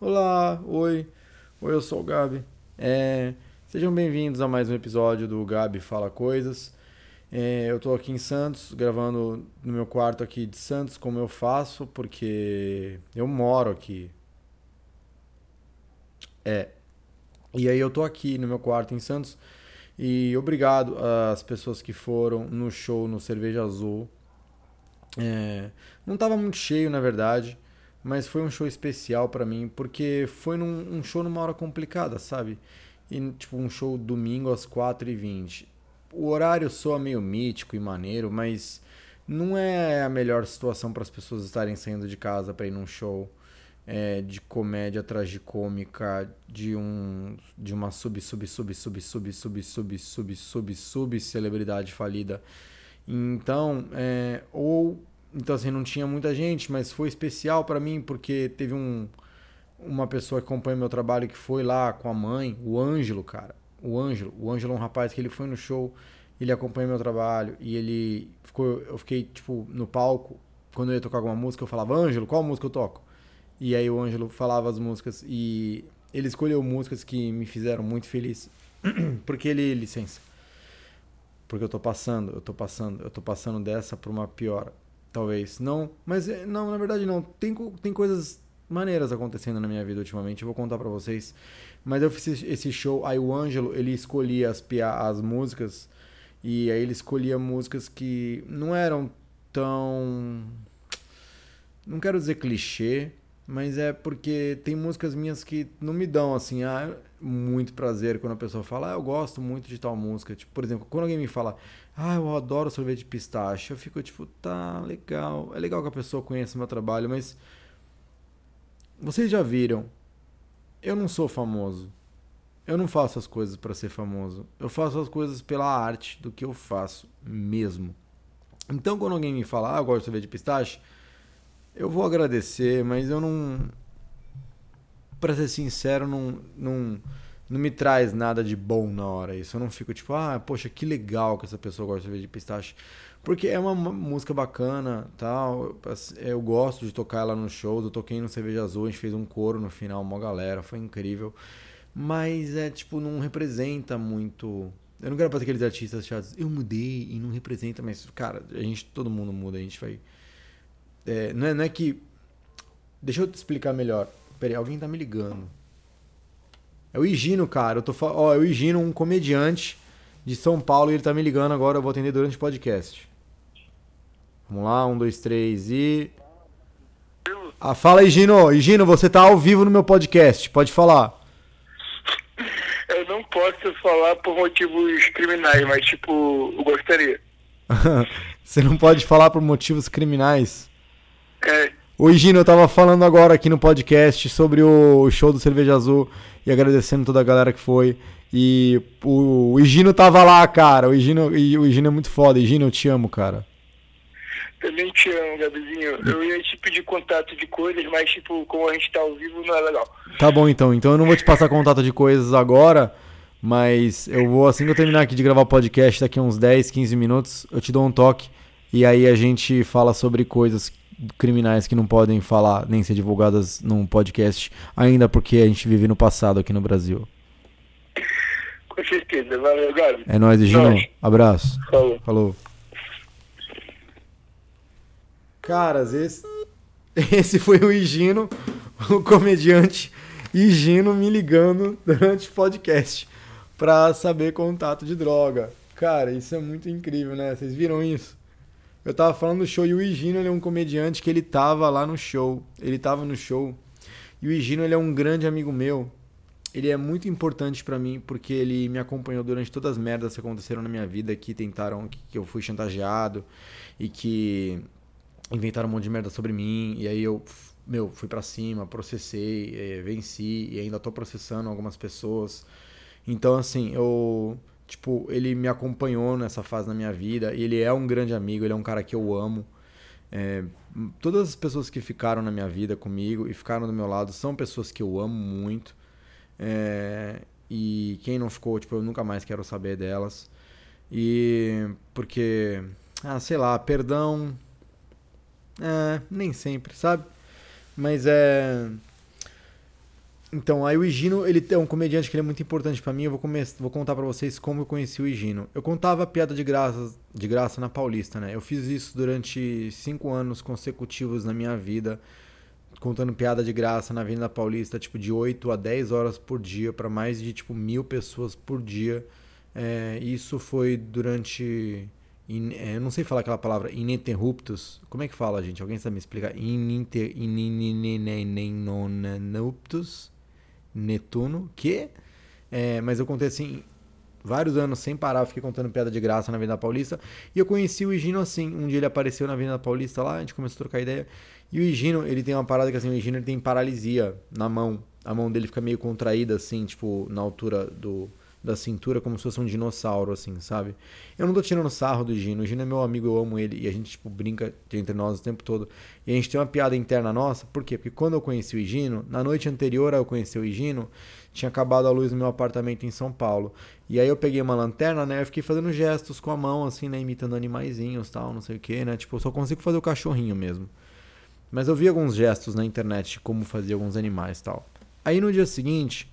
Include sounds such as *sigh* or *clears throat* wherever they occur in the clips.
olá, oi, oi, eu sou o Gabi. É, sejam bem-vindos a mais um episódio do Gabi Fala Coisas. É, eu tô aqui em Santos, gravando no meu quarto aqui de Santos, como eu faço, porque eu moro aqui. É. E aí eu tô aqui no meu quarto em Santos. E obrigado às pessoas que foram no show no Cerveja Azul. É, não estava muito cheio, na verdade, mas foi um show especial para mim, porque foi num, um show numa hora complicada, sabe? E, tipo, um show domingo às 4h20. O horário soa meio mítico e maneiro, mas não é a melhor situação para as pessoas estarem saindo de casa para ir num show é, de comédia tragicômica de um de uma sub sub sub sub sub sub sub sub sub sub celebridade falida então, é, ou então assim não tinha muita gente, mas foi especial para mim porque teve um uma pessoa que acompanha meu trabalho que foi lá com a mãe, o Ângelo, cara. O Ângelo, o Ângelo é um rapaz que ele foi no show, ele acompanha meu trabalho e ele ficou eu fiquei tipo no palco, quando eu ia tocar alguma música, eu falava: "Ângelo, qual música eu toco?" E aí o Ângelo falava as músicas e ele escolheu músicas que me fizeram muito feliz. *clears throat* porque ele, licença porque eu tô passando, eu tô passando, eu tô passando dessa para uma pior, talvez. Não, mas é, não, na verdade não. Tem, tem coisas maneiras acontecendo na minha vida ultimamente, eu vou contar para vocês. Mas eu fiz esse show, aí o Ângelo, ele escolhia as, as músicas e aí ele escolhia músicas que não eram tão não quero dizer clichê, mas é porque tem músicas minhas que não me dão assim, ah, muito prazer quando a pessoa fala, ah, eu gosto muito de tal música. Tipo, por exemplo, quando alguém me fala, ah, eu adoro sorvete de pistache, eu fico tipo, tá, legal. É legal que a pessoa conheça meu trabalho, mas vocês já viram? Eu não sou famoso. Eu não faço as coisas para ser famoso. Eu faço as coisas pela arte do que eu faço mesmo. Então, quando alguém me fala, ah, eu gosto de sorvete de pistache, eu vou agradecer, mas eu não. Pra ser sincero, não, não, não me traz nada de bom na hora isso. Eu não fico tipo, ah, poxa, que legal que essa pessoa gosta de cerveja de pistache. Porque é uma música bacana, tal. Eu gosto de tocar ela nos shows. Eu toquei no Cerveja Azul, a gente fez um coro no final, uma galera, foi incrível. Mas é tipo, não representa muito. Eu não quero fazer aqueles artistas chatos. Eu mudei e não representa, mas, cara, a gente, todo mundo muda, a gente vai é, não, é, não é que. Deixa eu te explicar melhor. Peraí, alguém tá me ligando. É o Higino, cara. Eu tô Ó, é o Higino, um comediante de São Paulo, e ele tá me ligando agora. Eu vou atender durante o podcast. Vamos lá, um, dois, três e. Ah, fala, Higino. Higino, você tá ao vivo no meu podcast. Pode falar. Eu não posso falar por motivos criminais, mas, tipo, eu gostaria. *laughs* você não pode falar por motivos criminais? É. Oi, Gino, eu tava falando agora aqui no podcast sobre o show do Cerveja Azul e agradecendo toda a galera que foi. E o, o Higino tava lá, cara. O Higino, o Higino é muito foda. Higino, eu te amo, cara. Também te amo, Gabizinho. Eu ia te pedir contato de coisas, mas, tipo, como a gente tá ao vivo, não é legal. Tá bom, então. Então eu não vou te passar contato de coisas agora, mas eu vou, assim que eu terminar aqui de gravar o podcast, daqui a uns 10, 15 minutos, eu te dou um toque. E aí a gente fala sobre coisas criminais que não podem falar nem ser divulgadas num podcast, ainda porque a gente vive no passado aqui no Brasil. Com certeza, valeu, Gabi. É nóis, Gino. Abraço. Falou. Falou. Caras, esse, *laughs* esse foi o Higino, o comediante Higino me ligando durante o podcast pra saber contato de droga. Cara, isso é muito incrível, né? Vocês viram isso? Eu tava falando do show e o Higino ele é um comediante que ele tava lá no show. Ele tava no show. E o Higino ele é um grande amigo meu. Ele é muito importante para mim porque ele me acompanhou durante todas as merdas que aconteceram na minha vida, que tentaram que eu fui chantageado e que inventaram um monte de merda sobre mim. E aí eu, meu, fui para cima, processei, eh, venci e ainda tô processando algumas pessoas. Então, assim, eu Tipo, ele me acompanhou nessa fase na minha vida. Ele é um grande amigo, ele é um cara que eu amo. É, todas as pessoas que ficaram na minha vida comigo e ficaram do meu lado são pessoas que eu amo muito. É, e quem não ficou, tipo, eu nunca mais quero saber delas. E porque, ah, sei lá, perdão. É, nem sempre, sabe? Mas é. Então, aí o Higino, ele é um comediante que é muito importante para mim. Eu vou, começar, vou contar para vocês como eu conheci o Higino. Eu contava piada de graça, de graça na Paulista, né? Eu fiz isso durante cinco anos consecutivos na minha vida, contando piada de graça na Avenida Paulista, tipo de 8 a 10 horas por dia, para mais de tipo mil pessoas por dia. É, isso foi durante. In, é, eu não sei falar aquela palavra, ininterruptus. Como é que fala, gente? Alguém sabe me explicar? Ininter, ininterruptus. Netuno, que. É, mas eu contei assim, vários anos sem parar, fiquei contando piada de graça na Avenida Paulista. E eu conheci o Higino assim. Um dia ele apareceu na Avenida Paulista lá, a gente começou a trocar ideia. E o Higino, ele tem uma parada que assim, o Higino ele tem paralisia na mão. A mão dele fica meio contraída assim, tipo, na altura do da cintura como se fosse um dinossauro, assim, sabe? Eu não tô tirando sarro do Gino. O Gino é meu amigo, eu amo ele. E a gente, tipo, brinca entre nós o tempo todo. E a gente tem uma piada interna nossa. Por quê? Porque quando eu conheci o Gino, na noite anterior a eu conhecer o Gino, tinha acabado a luz no meu apartamento em São Paulo. E aí eu peguei uma lanterna, né? Eu fiquei fazendo gestos com a mão, assim, né? Imitando animaizinhos tal, não sei o que, né? Tipo, eu só consigo fazer o cachorrinho mesmo. Mas eu vi alguns gestos na internet de como fazer alguns animais tal. Aí no dia seguinte,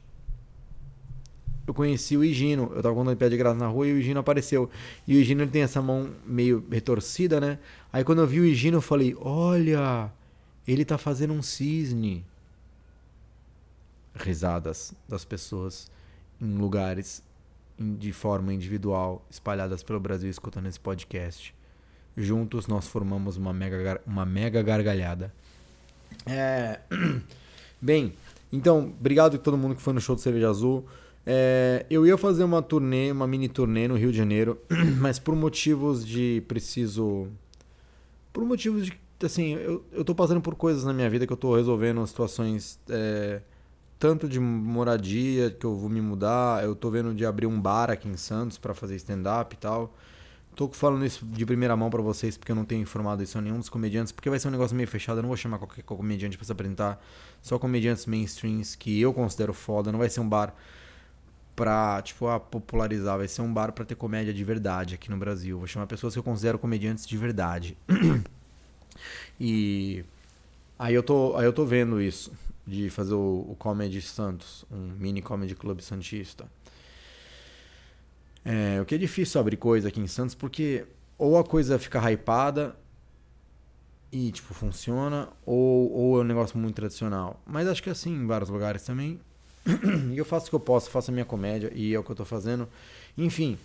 eu conheci o Higino. Eu tava contando pé de graça na rua e o Higino apareceu. E o Higino tem essa mão meio retorcida, né? Aí quando eu vi o Higino, eu falei: Olha, ele tá fazendo um cisne. Risadas das pessoas em lugares de forma individual, espalhadas pelo Brasil, escutando esse podcast. Juntos nós formamos uma mega, uma mega gargalhada. É... *clears throat* Bem, então, obrigado a todo mundo que foi no show do Cerveja Azul. É, eu ia fazer uma turnê, uma mini turnê no Rio de Janeiro, *clears throat* mas por motivos de preciso. Por motivos de. Assim, eu, eu tô passando por coisas na minha vida que eu tô resolvendo situações. É, tanto de moradia, que eu vou me mudar, eu tô vendo de abrir um bar aqui em Santos para fazer stand-up e tal. Tô falando isso de primeira mão para vocês porque eu não tenho informado isso a nenhum dos comediantes, porque vai ser um negócio meio fechado. Eu não vou chamar qualquer comediante para se apresentar, só comediantes mainstreams que eu considero foda. Não vai ser um bar pra, tipo, a popularizar. Vai ser um bar pra ter comédia de verdade aqui no Brasil. Vou chamar pessoas que eu considero comediantes de verdade. *clears throat* e aí eu tô, aí eu tô vendo isso. De fazer o, o Comedy Santos, um mini comedy club santista. É, o que é difícil abrir coisa aqui em Santos, porque ou a coisa fica hypada e, tipo, funciona, ou, ou é um negócio muito tradicional. Mas acho que é assim em vários lugares também. E eu faço o que eu posso, faço a minha comédia e é o que eu tô fazendo. Enfim.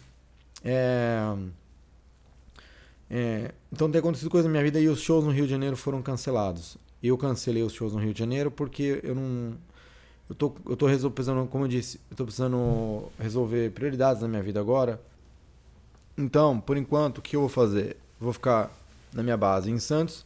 É... É... Então tem acontecido coisa na minha vida e os shows no Rio de Janeiro foram cancelados. Eu cancelei os shows no Rio de Janeiro porque eu não. Eu tô, eu tô precisando, como eu disse, eu tô precisando resolver prioridades na minha vida agora. Então, por enquanto, o que eu vou fazer? Vou ficar na minha base em Santos,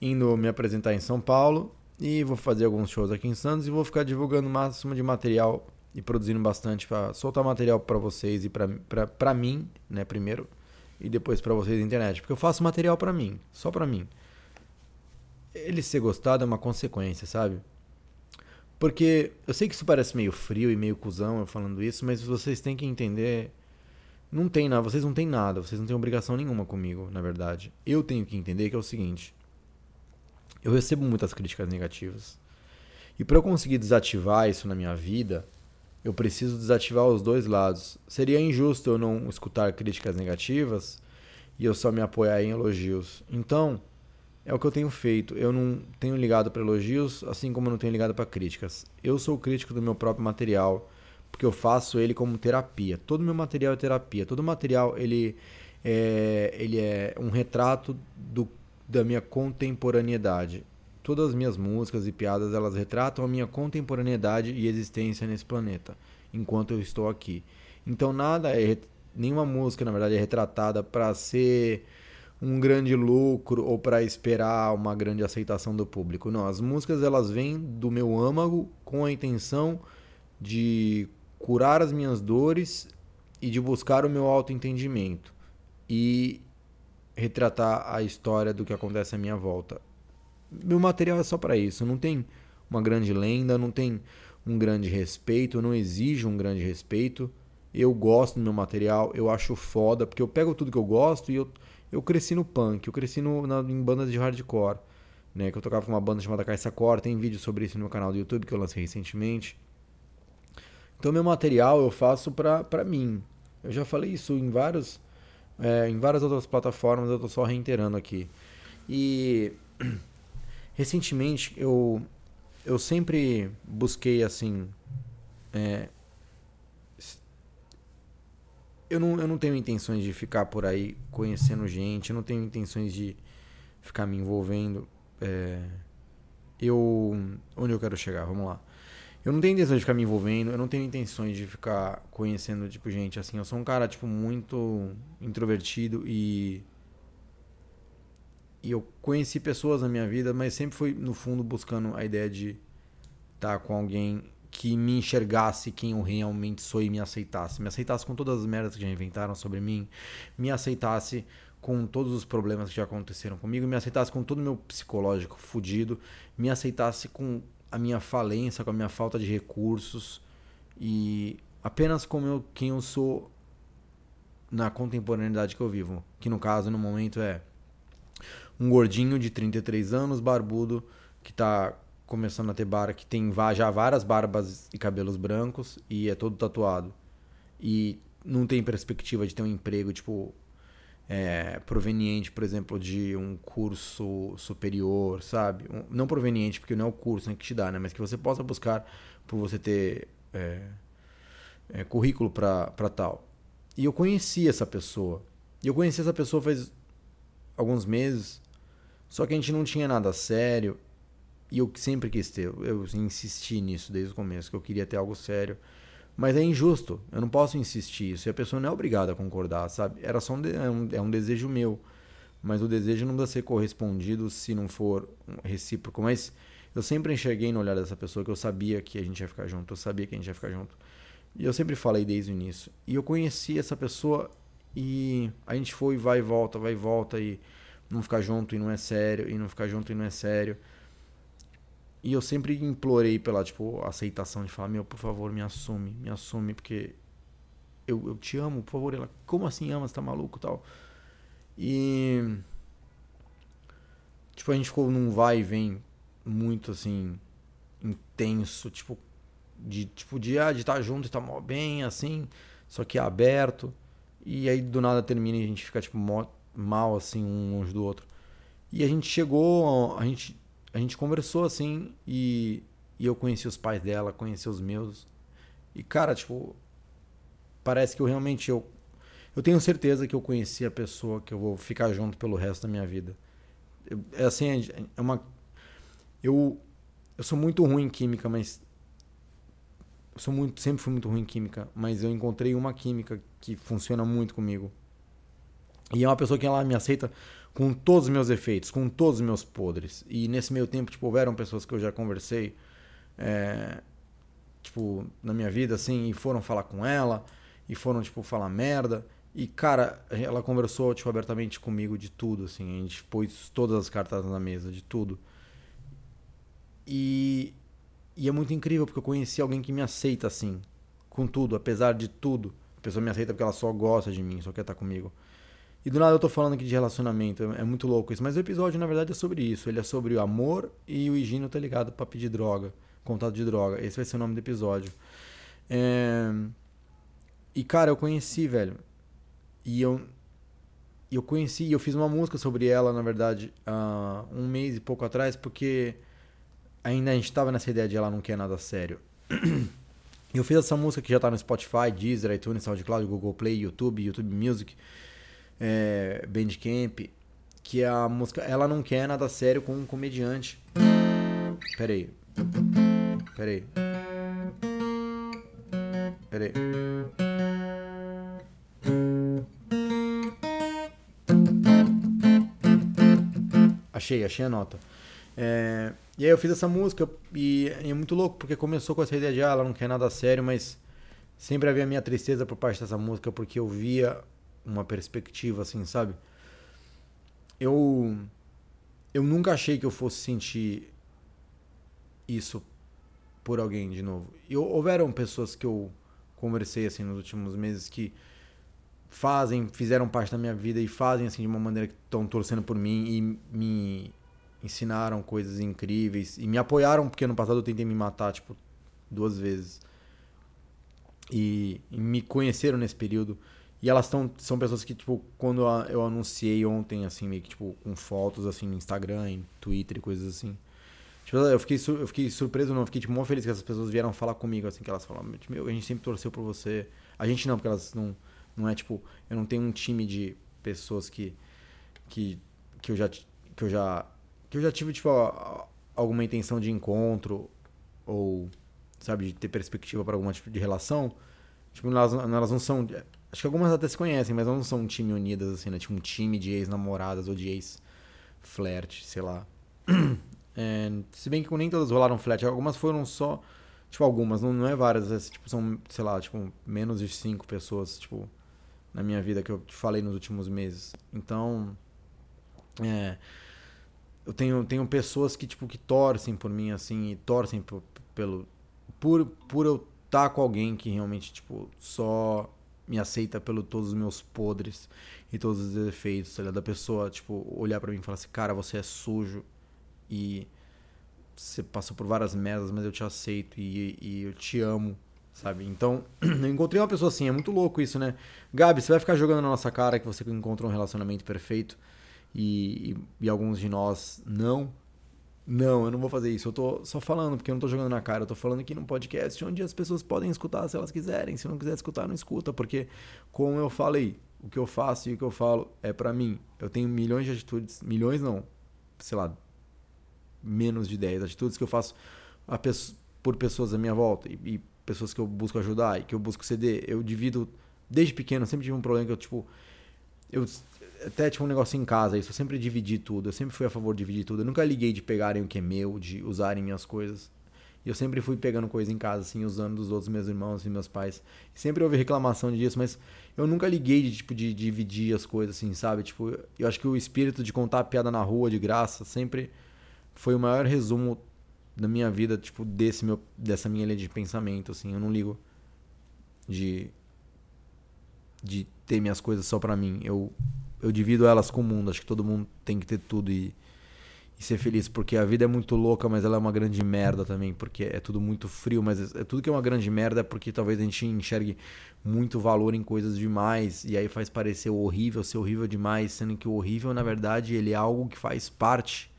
indo me apresentar em São Paulo e vou fazer alguns shows aqui em Santos e vou ficar divulgando o máximo de material e produzindo bastante para soltar material para vocês e para mim, né, primeiro, e depois para vocês na internet, porque eu faço material para mim, só para mim. Ele ser gostado é uma consequência, sabe? Porque eu sei que isso parece meio frio e meio cuzão eu falando isso, mas vocês têm que entender não tem nada, vocês não têm nada, vocês não têm obrigação nenhuma comigo, na verdade. Eu tenho que entender que é o seguinte: eu recebo muitas críticas negativas. E para eu conseguir desativar isso na minha vida, eu preciso desativar os dois lados. Seria injusto eu não escutar críticas negativas e eu só me apoiar em elogios. Então, é o que eu tenho feito. Eu não tenho ligado para elogios, assim como eu não tenho ligado para críticas. Eu sou crítico do meu próprio material, porque eu faço ele como terapia. Todo meu material é terapia. Todo material ele é, ele é um retrato do da minha contemporaneidade. Todas as minhas músicas e piadas elas retratam a minha contemporaneidade e existência nesse planeta, enquanto eu estou aqui. Então nada é nenhuma música na verdade é retratada para ser um grande lucro ou para esperar uma grande aceitação do público. Não, as músicas elas vêm do meu âmago com a intenção de curar as minhas dores e de buscar o meu autoentendimento. E retratar a história do que acontece à minha volta. Meu material é só para isso, não tem uma grande lenda, não tem um grande respeito, não exige um grande respeito. Eu gosto do meu material, eu acho foda, porque eu pego tudo que eu gosto e eu, eu cresci no punk, eu cresci no, na, em bandas de hardcore, né? Que eu tocava com uma banda chamada Caixa Cor, tem vídeo sobre isso no meu canal do YouTube que eu lancei recentemente. Então meu material eu faço pra, pra mim. Eu já falei isso em vários. É, em várias outras plataformas, eu tô só reiterando aqui. E *clears throat* recentemente eu, eu sempre busquei assim. É, eu não, eu não tenho intenções de ficar por aí conhecendo gente, eu não tenho intenções de ficar me envolvendo. É, eu. Onde eu quero chegar? Vamos lá. Eu não tenho intenção de ficar me envolvendo, eu não tenho intenções de ficar conhecendo, tipo, gente assim. Eu sou um cara, tipo, muito introvertido e. E eu conheci pessoas na minha vida, mas sempre fui, no fundo, buscando a ideia de estar com alguém que me enxergasse quem eu realmente sou e me aceitasse. Me aceitasse com todas as merdas que já inventaram sobre mim, me aceitasse com todos os problemas que já aconteceram comigo, me aceitasse com todo o meu psicológico fudido, me aceitasse com a minha falência, com a minha falta de recursos e apenas como eu, quem eu sou na contemporaneidade que eu vivo, que no caso no momento é um gordinho de 33 anos, barbudo, que está começando a ter barba, que tem já várias barbas e cabelos brancos e é todo tatuado. E não tem perspectiva de ter um emprego, tipo, é, proveniente, por exemplo, de um curso superior, sabe? Um, não proveniente, porque não é o curso né, que te dá, né? Mas que você possa buscar por você ter é, é, currículo para tal. E eu conheci essa pessoa. E eu conheci essa pessoa faz alguns meses, só que a gente não tinha nada sério e eu sempre quis ter, eu insisti nisso desde o começo, que eu queria ter algo sério. Mas é injusto, eu não posso insistir isso. E a pessoa não é obrigada a concordar, sabe? Era só um, é, um, é um desejo meu. Mas o desejo não deve ser correspondido se não for recíproco. Mas eu sempre enxerguei no olhar dessa pessoa que eu sabia que a gente ia ficar junto. Eu sabia que a gente ia ficar junto. E eu sempre falei desde o início. E eu conheci essa pessoa e a gente foi, vai e volta, vai e volta. E não ficar junto e não é sério. E não ficar junto e não é sério. E eu sempre implorei pela, tipo, aceitação de falar, meu, por favor, me assume, me assume, porque eu, eu te amo, por favor. Ela, como assim ama? Você tá maluco tal? E. Tipo, a gente ficou num vai e vem muito assim, intenso, tipo, de tipo, de, ah, de estar tá junto e tá mal bem, assim, só que é aberto. E aí do nada termina e a gente fica, tipo, mal, assim, um longe do outro. E a gente chegou, a gente a gente conversou assim e, e eu conheci os pais dela, conheci os meus. E cara, tipo, parece que eu realmente eu eu tenho certeza que eu conheci a pessoa que eu vou ficar junto pelo resto da minha vida. É assim, é, é uma eu eu sou muito ruim em química, mas eu sou muito, sempre fui muito ruim em química, mas eu encontrei uma química que funciona muito comigo. E é uma pessoa que ela me aceita com todos os meus efeitos, com todos os meus podres. E nesse meio tempo, tipo, houveram pessoas que eu já conversei, é, tipo, na minha vida, assim, e foram falar com ela, e foram, tipo, falar merda. E, cara, ela conversou, tipo, abertamente comigo de tudo, assim. A gente pôs todas as cartas na mesa, de tudo. E, e é muito incrível, porque eu conheci alguém que me aceita, assim, com tudo, apesar de tudo. A pessoa me aceita porque ela só gosta de mim, só quer estar comigo. E do nada eu tô falando aqui de relacionamento, é muito louco isso. Mas o episódio, na verdade, é sobre isso. Ele é sobre o amor e o Higino tá ligado pra pedir droga. Contato de droga. Esse vai ser o nome do episódio. É... E, cara, eu conheci, velho. E eu... Eu conheci, eu fiz uma música sobre ela, na verdade, há um mês e pouco atrás, porque ainda a gente tava nessa ideia de ela não quer nada sério. *clears throat* eu fiz essa música que já tá no Spotify, Deezer, iTunes, SoundCloud, Google Play, YouTube, YouTube Music é, Bandcamp, que é a música Ela Não Quer Nada Sério com um comediante. Peraí. Peraí. Peraí. Achei, achei a nota. É, e aí eu fiz essa música e, e, é muito louco, porque começou com essa ideia de ah, ela não quer nada sério, mas sempre havia minha tristeza por parte dessa música, porque eu via uma perspectiva, assim, sabe? Eu. Eu nunca achei que eu fosse sentir isso por alguém de novo. E houveram pessoas que eu conversei assim nos últimos meses que fazem, fizeram parte da minha vida e fazem assim de uma maneira que estão torcendo por mim e me ensinaram coisas incríveis e me apoiaram porque no passado eu tentei me matar tipo duas vezes e, e me conheceram nesse período e elas estão são pessoas que tipo quando eu anunciei ontem assim meio que tipo com fotos assim no Instagram, em Twitter e coisas assim Tipo, eu fiquei, eu fiquei surpreso, não. Eu fiquei tipo, muito feliz que essas pessoas vieram falar comigo, assim, que elas falaram, meu, a gente sempre torceu por você. A gente não, porque elas não. Não é tipo. Eu não tenho um time de pessoas que. que, que eu já. que eu já. que eu já tive, tipo, alguma intenção de encontro. Ou. Sabe, de ter perspectiva para algum tipo de relação. Tipo, elas, elas não são. Acho que algumas até se conhecem, mas não são um time unidas, assim, né? Tipo, um time de ex-namoradas ou de ex-flerte, sei lá. *clears throat* É, se bem que nem todas rolaram flat, algumas foram só. Tipo, algumas, não, não é várias, é, tipo, são, sei lá, tipo, menos de cinco pessoas, tipo, na minha vida que eu te falei nos últimos meses. Então, é, eu tenho, tenho pessoas que, tipo, que torcem por mim, assim, e torcem pelo, por, por eu estar tá com alguém que realmente, tipo, só me aceita pelo todos os meus podres e todos os defeitos, tá Da pessoa, tipo, olhar para mim e falar assim, cara, você é sujo, e você passou por várias merdas, mas eu te aceito e, e eu te amo, sabe? Então, *clears throat* eu encontrei uma pessoa assim, é muito louco isso, né? Gabi, você vai ficar jogando na nossa cara que você encontrou um relacionamento perfeito e, e, e alguns de nós não. Não, eu não vou fazer isso. Eu tô só falando porque eu não tô jogando na cara. Eu tô falando aqui num podcast onde as pessoas podem escutar se elas quiserem. Se não quiser escutar, não escuta. Porque, como eu falei, o que eu faço e o que eu falo é para mim. Eu tenho milhões de atitudes. Milhões não. Sei lá, menos de 10 atitudes que eu faço por pessoas à minha volta e, e, pessoas que eu busco ajudar e que eu busco ceder. Eu divido desde pequeno, eu sempre tive um problema que eu tipo eu até tipo um negócio em casa, isso eu sempre dividi tudo, eu sempre fui a favor de dividir tudo. Eu nunca liguei de pegarem o que é meu, de usarem minhas coisas. E eu sempre fui pegando coisa em casa, assim, usando dos outros meus irmãos e meus pais. sempre houve reclamação disso, mas eu nunca liguei de, tipo, de dividir as coisas, assim, sabe? Tipo, eu acho que o espírito de contar piada na rua de graça sempre foi o maior resumo da minha vida, tipo, desse meu, dessa minha linha de pensamento, assim. Eu não ligo de de ter minhas coisas só para mim. Eu eu divido elas com o mundo. Acho que todo mundo tem que ter tudo e, e ser feliz, porque a vida é muito louca, mas ela é uma grande merda também, porque é tudo muito frio, mas é, tudo que é uma grande merda é porque talvez a gente enxergue muito valor em coisas demais e aí faz parecer horrível ser horrível demais, sendo que o horrível na verdade ele é algo que faz parte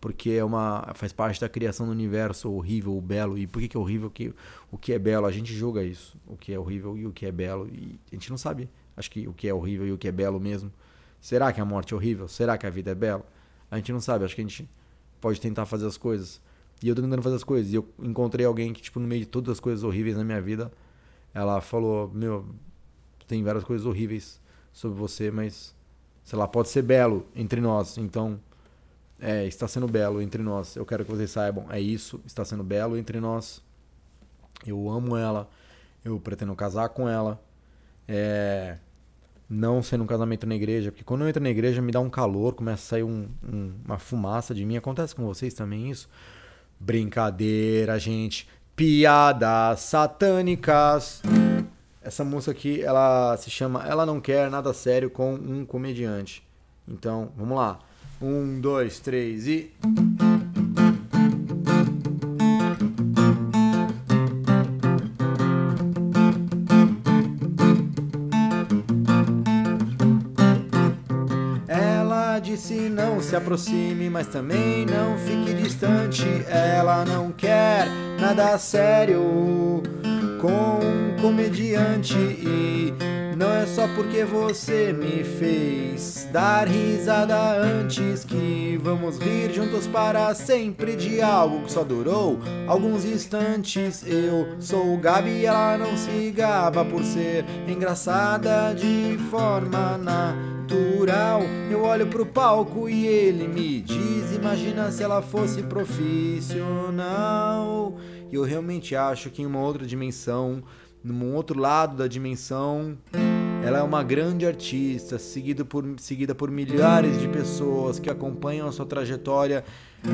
porque é uma faz parte da criação do universo horrível, o belo. E por que, que é horrível? Que o que é belo, a gente julga isso, o que é horrível e o que é belo, e a gente não sabe. Acho que o que é horrível e o que é belo mesmo. Será que a morte é horrível? Será que a vida é bela? A gente não sabe. Acho que a gente pode tentar fazer as coisas. E eu tô tentando fazer as coisas. E eu encontrei alguém que, tipo, no meio de todas as coisas horríveis na minha vida, ela falou: Meu, tem várias coisas horríveis sobre você, mas, sei lá, pode ser belo entre nós. Então, é, está sendo belo entre nós. Eu quero que vocês saibam, é isso, está sendo belo entre nós. Eu amo ela, eu pretendo casar com ela. É, não sendo um casamento na igreja, porque quando eu entro na igreja me dá um calor, começa a sair um, um, uma fumaça de mim. Acontece com vocês também isso? Brincadeira, gente. Piadas satânicas. Essa música aqui, ela se chama Ela Não Quer Nada Sério com um Comediante. Então, vamos lá. Um, dois, três e. disse não se aproxime, mas também não fique distante. Ela não quer nada sério com um comediante e não é só porque você me fez dar risada antes que vamos rir juntos para sempre de algo que só durou alguns instantes. Eu sou o Gabi e ela não se gaba por ser engraçada de forma natural. Eu olho pro palco e ele me diz: Imagina se ela fosse profissional. E eu realmente acho que em uma outra dimensão num outro lado da dimensão Ela é uma grande artista, seguido por, seguida por milhares de pessoas que acompanham a sua trajetória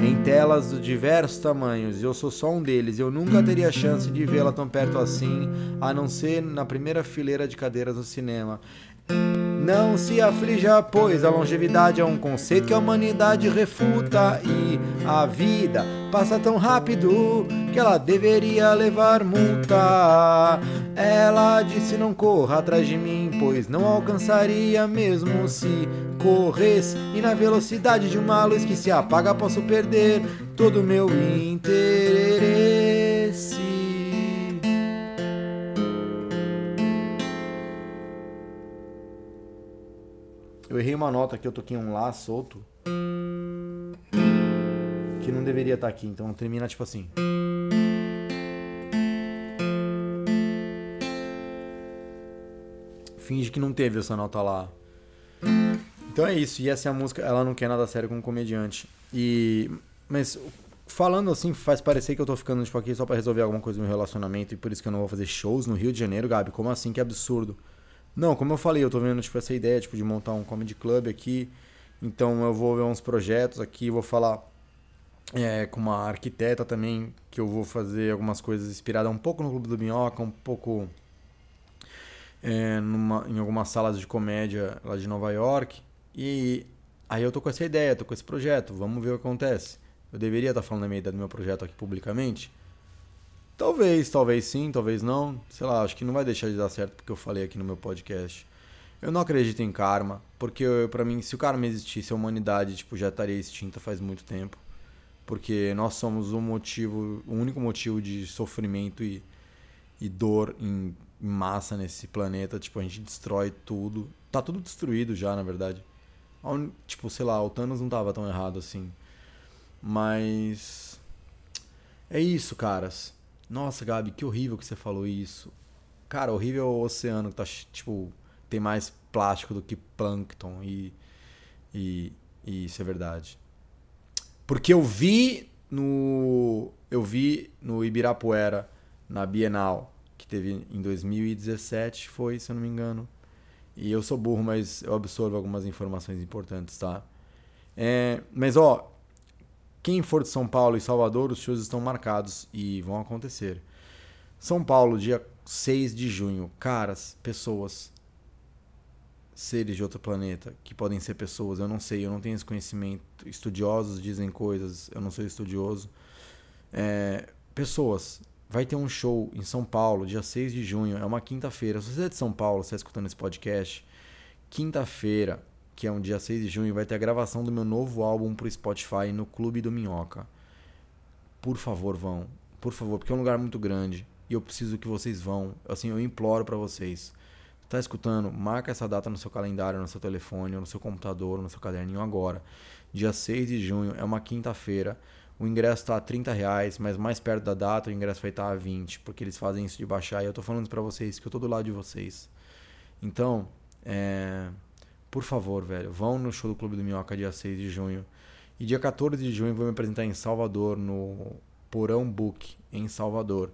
em telas de diversos tamanhos. Eu sou só um deles. Eu nunca teria chance de vê-la tão perto assim, a não ser na primeira fileira de cadeiras no cinema. Não se aflija, pois a longevidade é um conceito que a humanidade refuta e a vida passa tão rápido que ela deveria levar multa. Ela disse: Não corra atrás de mim, pois não alcançaria mesmo se corresse. E na velocidade de uma luz que se apaga, posso perder todo o meu interesse. Eu errei uma nota aqui, eu toquei um Lá solto. Que não deveria estar aqui, então termina tipo assim. Finge que não teve essa nota lá. Então é isso, e essa é a música, ela não quer nada sério com um comediante. E. Mas falando assim, faz parecer que eu tô ficando tipo, aqui só para resolver alguma coisa no relacionamento e por isso que eu não vou fazer shows no Rio de Janeiro, Gabi. Como assim? Que absurdo. Não, como eu falei, eu tô vendo tipo, essa ideia tipo, de montar um comedy club aqui. Então eu vou ver uns projetos aqui, vou falar é, com uma arquiteta também, que eu vou fazer algumas coisas inspiradas um pouco no Clube do Minhoca, um pouco é, numa, em algumas salas de comédia lá de Nova York. E aí eu tô com essa ideia, tô com esse projeto, vamos ver o que acontece. Eu deveria estar tá falando a minha ideia do meu projeto aqui publicamente? Talvez, talvez sim, talvez não. Sei lá, acho que não vai deixar de dar certo porque eu falei aqui no meu podcast. Eu não acredito em karma, porque para mim, se o karma existisse, a humanidade tipo já estaria extinta faz muito tempo. Porque nós somos o motivo, o único motivo de sofrimento e, e dor em, massa nesse planeta. Tipo, a gente destrói tudo. Tá tudo destruído já, na verdade. Tipo, sei lá, o Thanos não tava tão errado assim. Mas. É isso, caras. Nossa, Gabi, que horrível que você falou isso. Cara, horrível é o oceano que tá, tipo, tem mais plástico do que plâncton e, e, e isso é verdade. Porque eu vi no eu vi no Ibirapuera na Bienal que teve em 2017, foi, se eu não me engano. E eu sou burro, mas eu absorvo algumas informações importantes, tá? É, mas ó, quem for de São Paulo e Salvador, os shows estão marcados e vão acontecer. São Paulo, dia 6 de junho. Caras, pessoas, seres de outro planeta, que podem ser pessoas, eu não sei, eu não tenho esse conhecimento. Estudiosos dizem coisas, eu não sou estudioso. É, pessoas, vai ter um show em São Paulo, dia 6 de junho, é uma quinta-feira. Se você é de São Paulo, você está escutando esse podcast, quinta-feira, que é um dia 6 de junho, vai ter a gravação do meu novo álbum pro Spotify no Clube do Minhoca. Por favor, vão. Por favor, porque é um lugar muito grande e eu preciso que vocês vão. Assim, eu imploro para vocês. Tá escutando? Marca essa data no seu calendário, no seu telefone, no seu computador, no seu caderninho agora. Dia 6 de junho, é uma quinta-feira. O ingresso tá a 30 reais, mas mais perto da data o ingresso vai estar tá a 20, porque eles fazem isso de baixar. E eu tô falando para vocês que eu tô do lado de vocês. Então, é por favor, velho, vão no show do Clube do Minhoca dia 6 de junho. E dia 14 de junho vou me apresentar em Salvador, no Porão Book, em Salvador.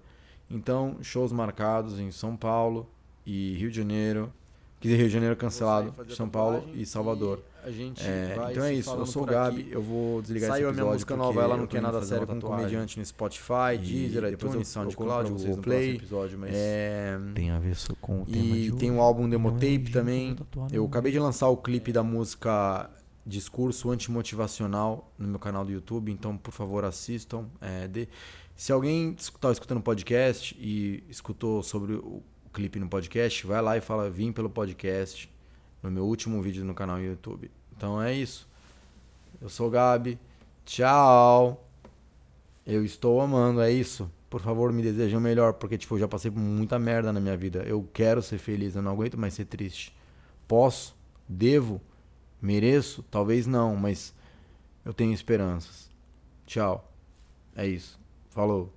Então, shows marcados em São Paulo e Rio de Janeiro. Quer dizer, Rio de Janeiro cancelado, São Paulo e Salvador. E a gente é, então é isso, eu sou o Gabi, aqui. eu vou desligar Saiu esse episódio. Saiu a minha música nova, ela não quer nada sério com comediante no Spotify, Deezer, iTunes, SoundCloud, Google Play. Episódio, mas é... Tem a ver com o tema E de tem um álbum Demo Tape também. Eu acabei de lançar o clipe da música Discurso Antimotivacional no meu canal do YouTube, então por favor assistam. É, de... Se alguém está escutando o podcast e escutou sobre o clipe no podcast, vai lá e fala, vim pelo podcast no meu último vídeo no canal YouTube. Então é isso. Eu sou o Gabi. Tchau. Eu estou amando, é isso. Por favor, me desejem o melhor, porque tipo, eu já passei por muita merda na minha vida. Eu quero ser feliz, eu não aguento mais ser triste. Posso? Devo? Mereço? Talvez não, mas eu tenho esperanças. Tchau. É isso. Falou.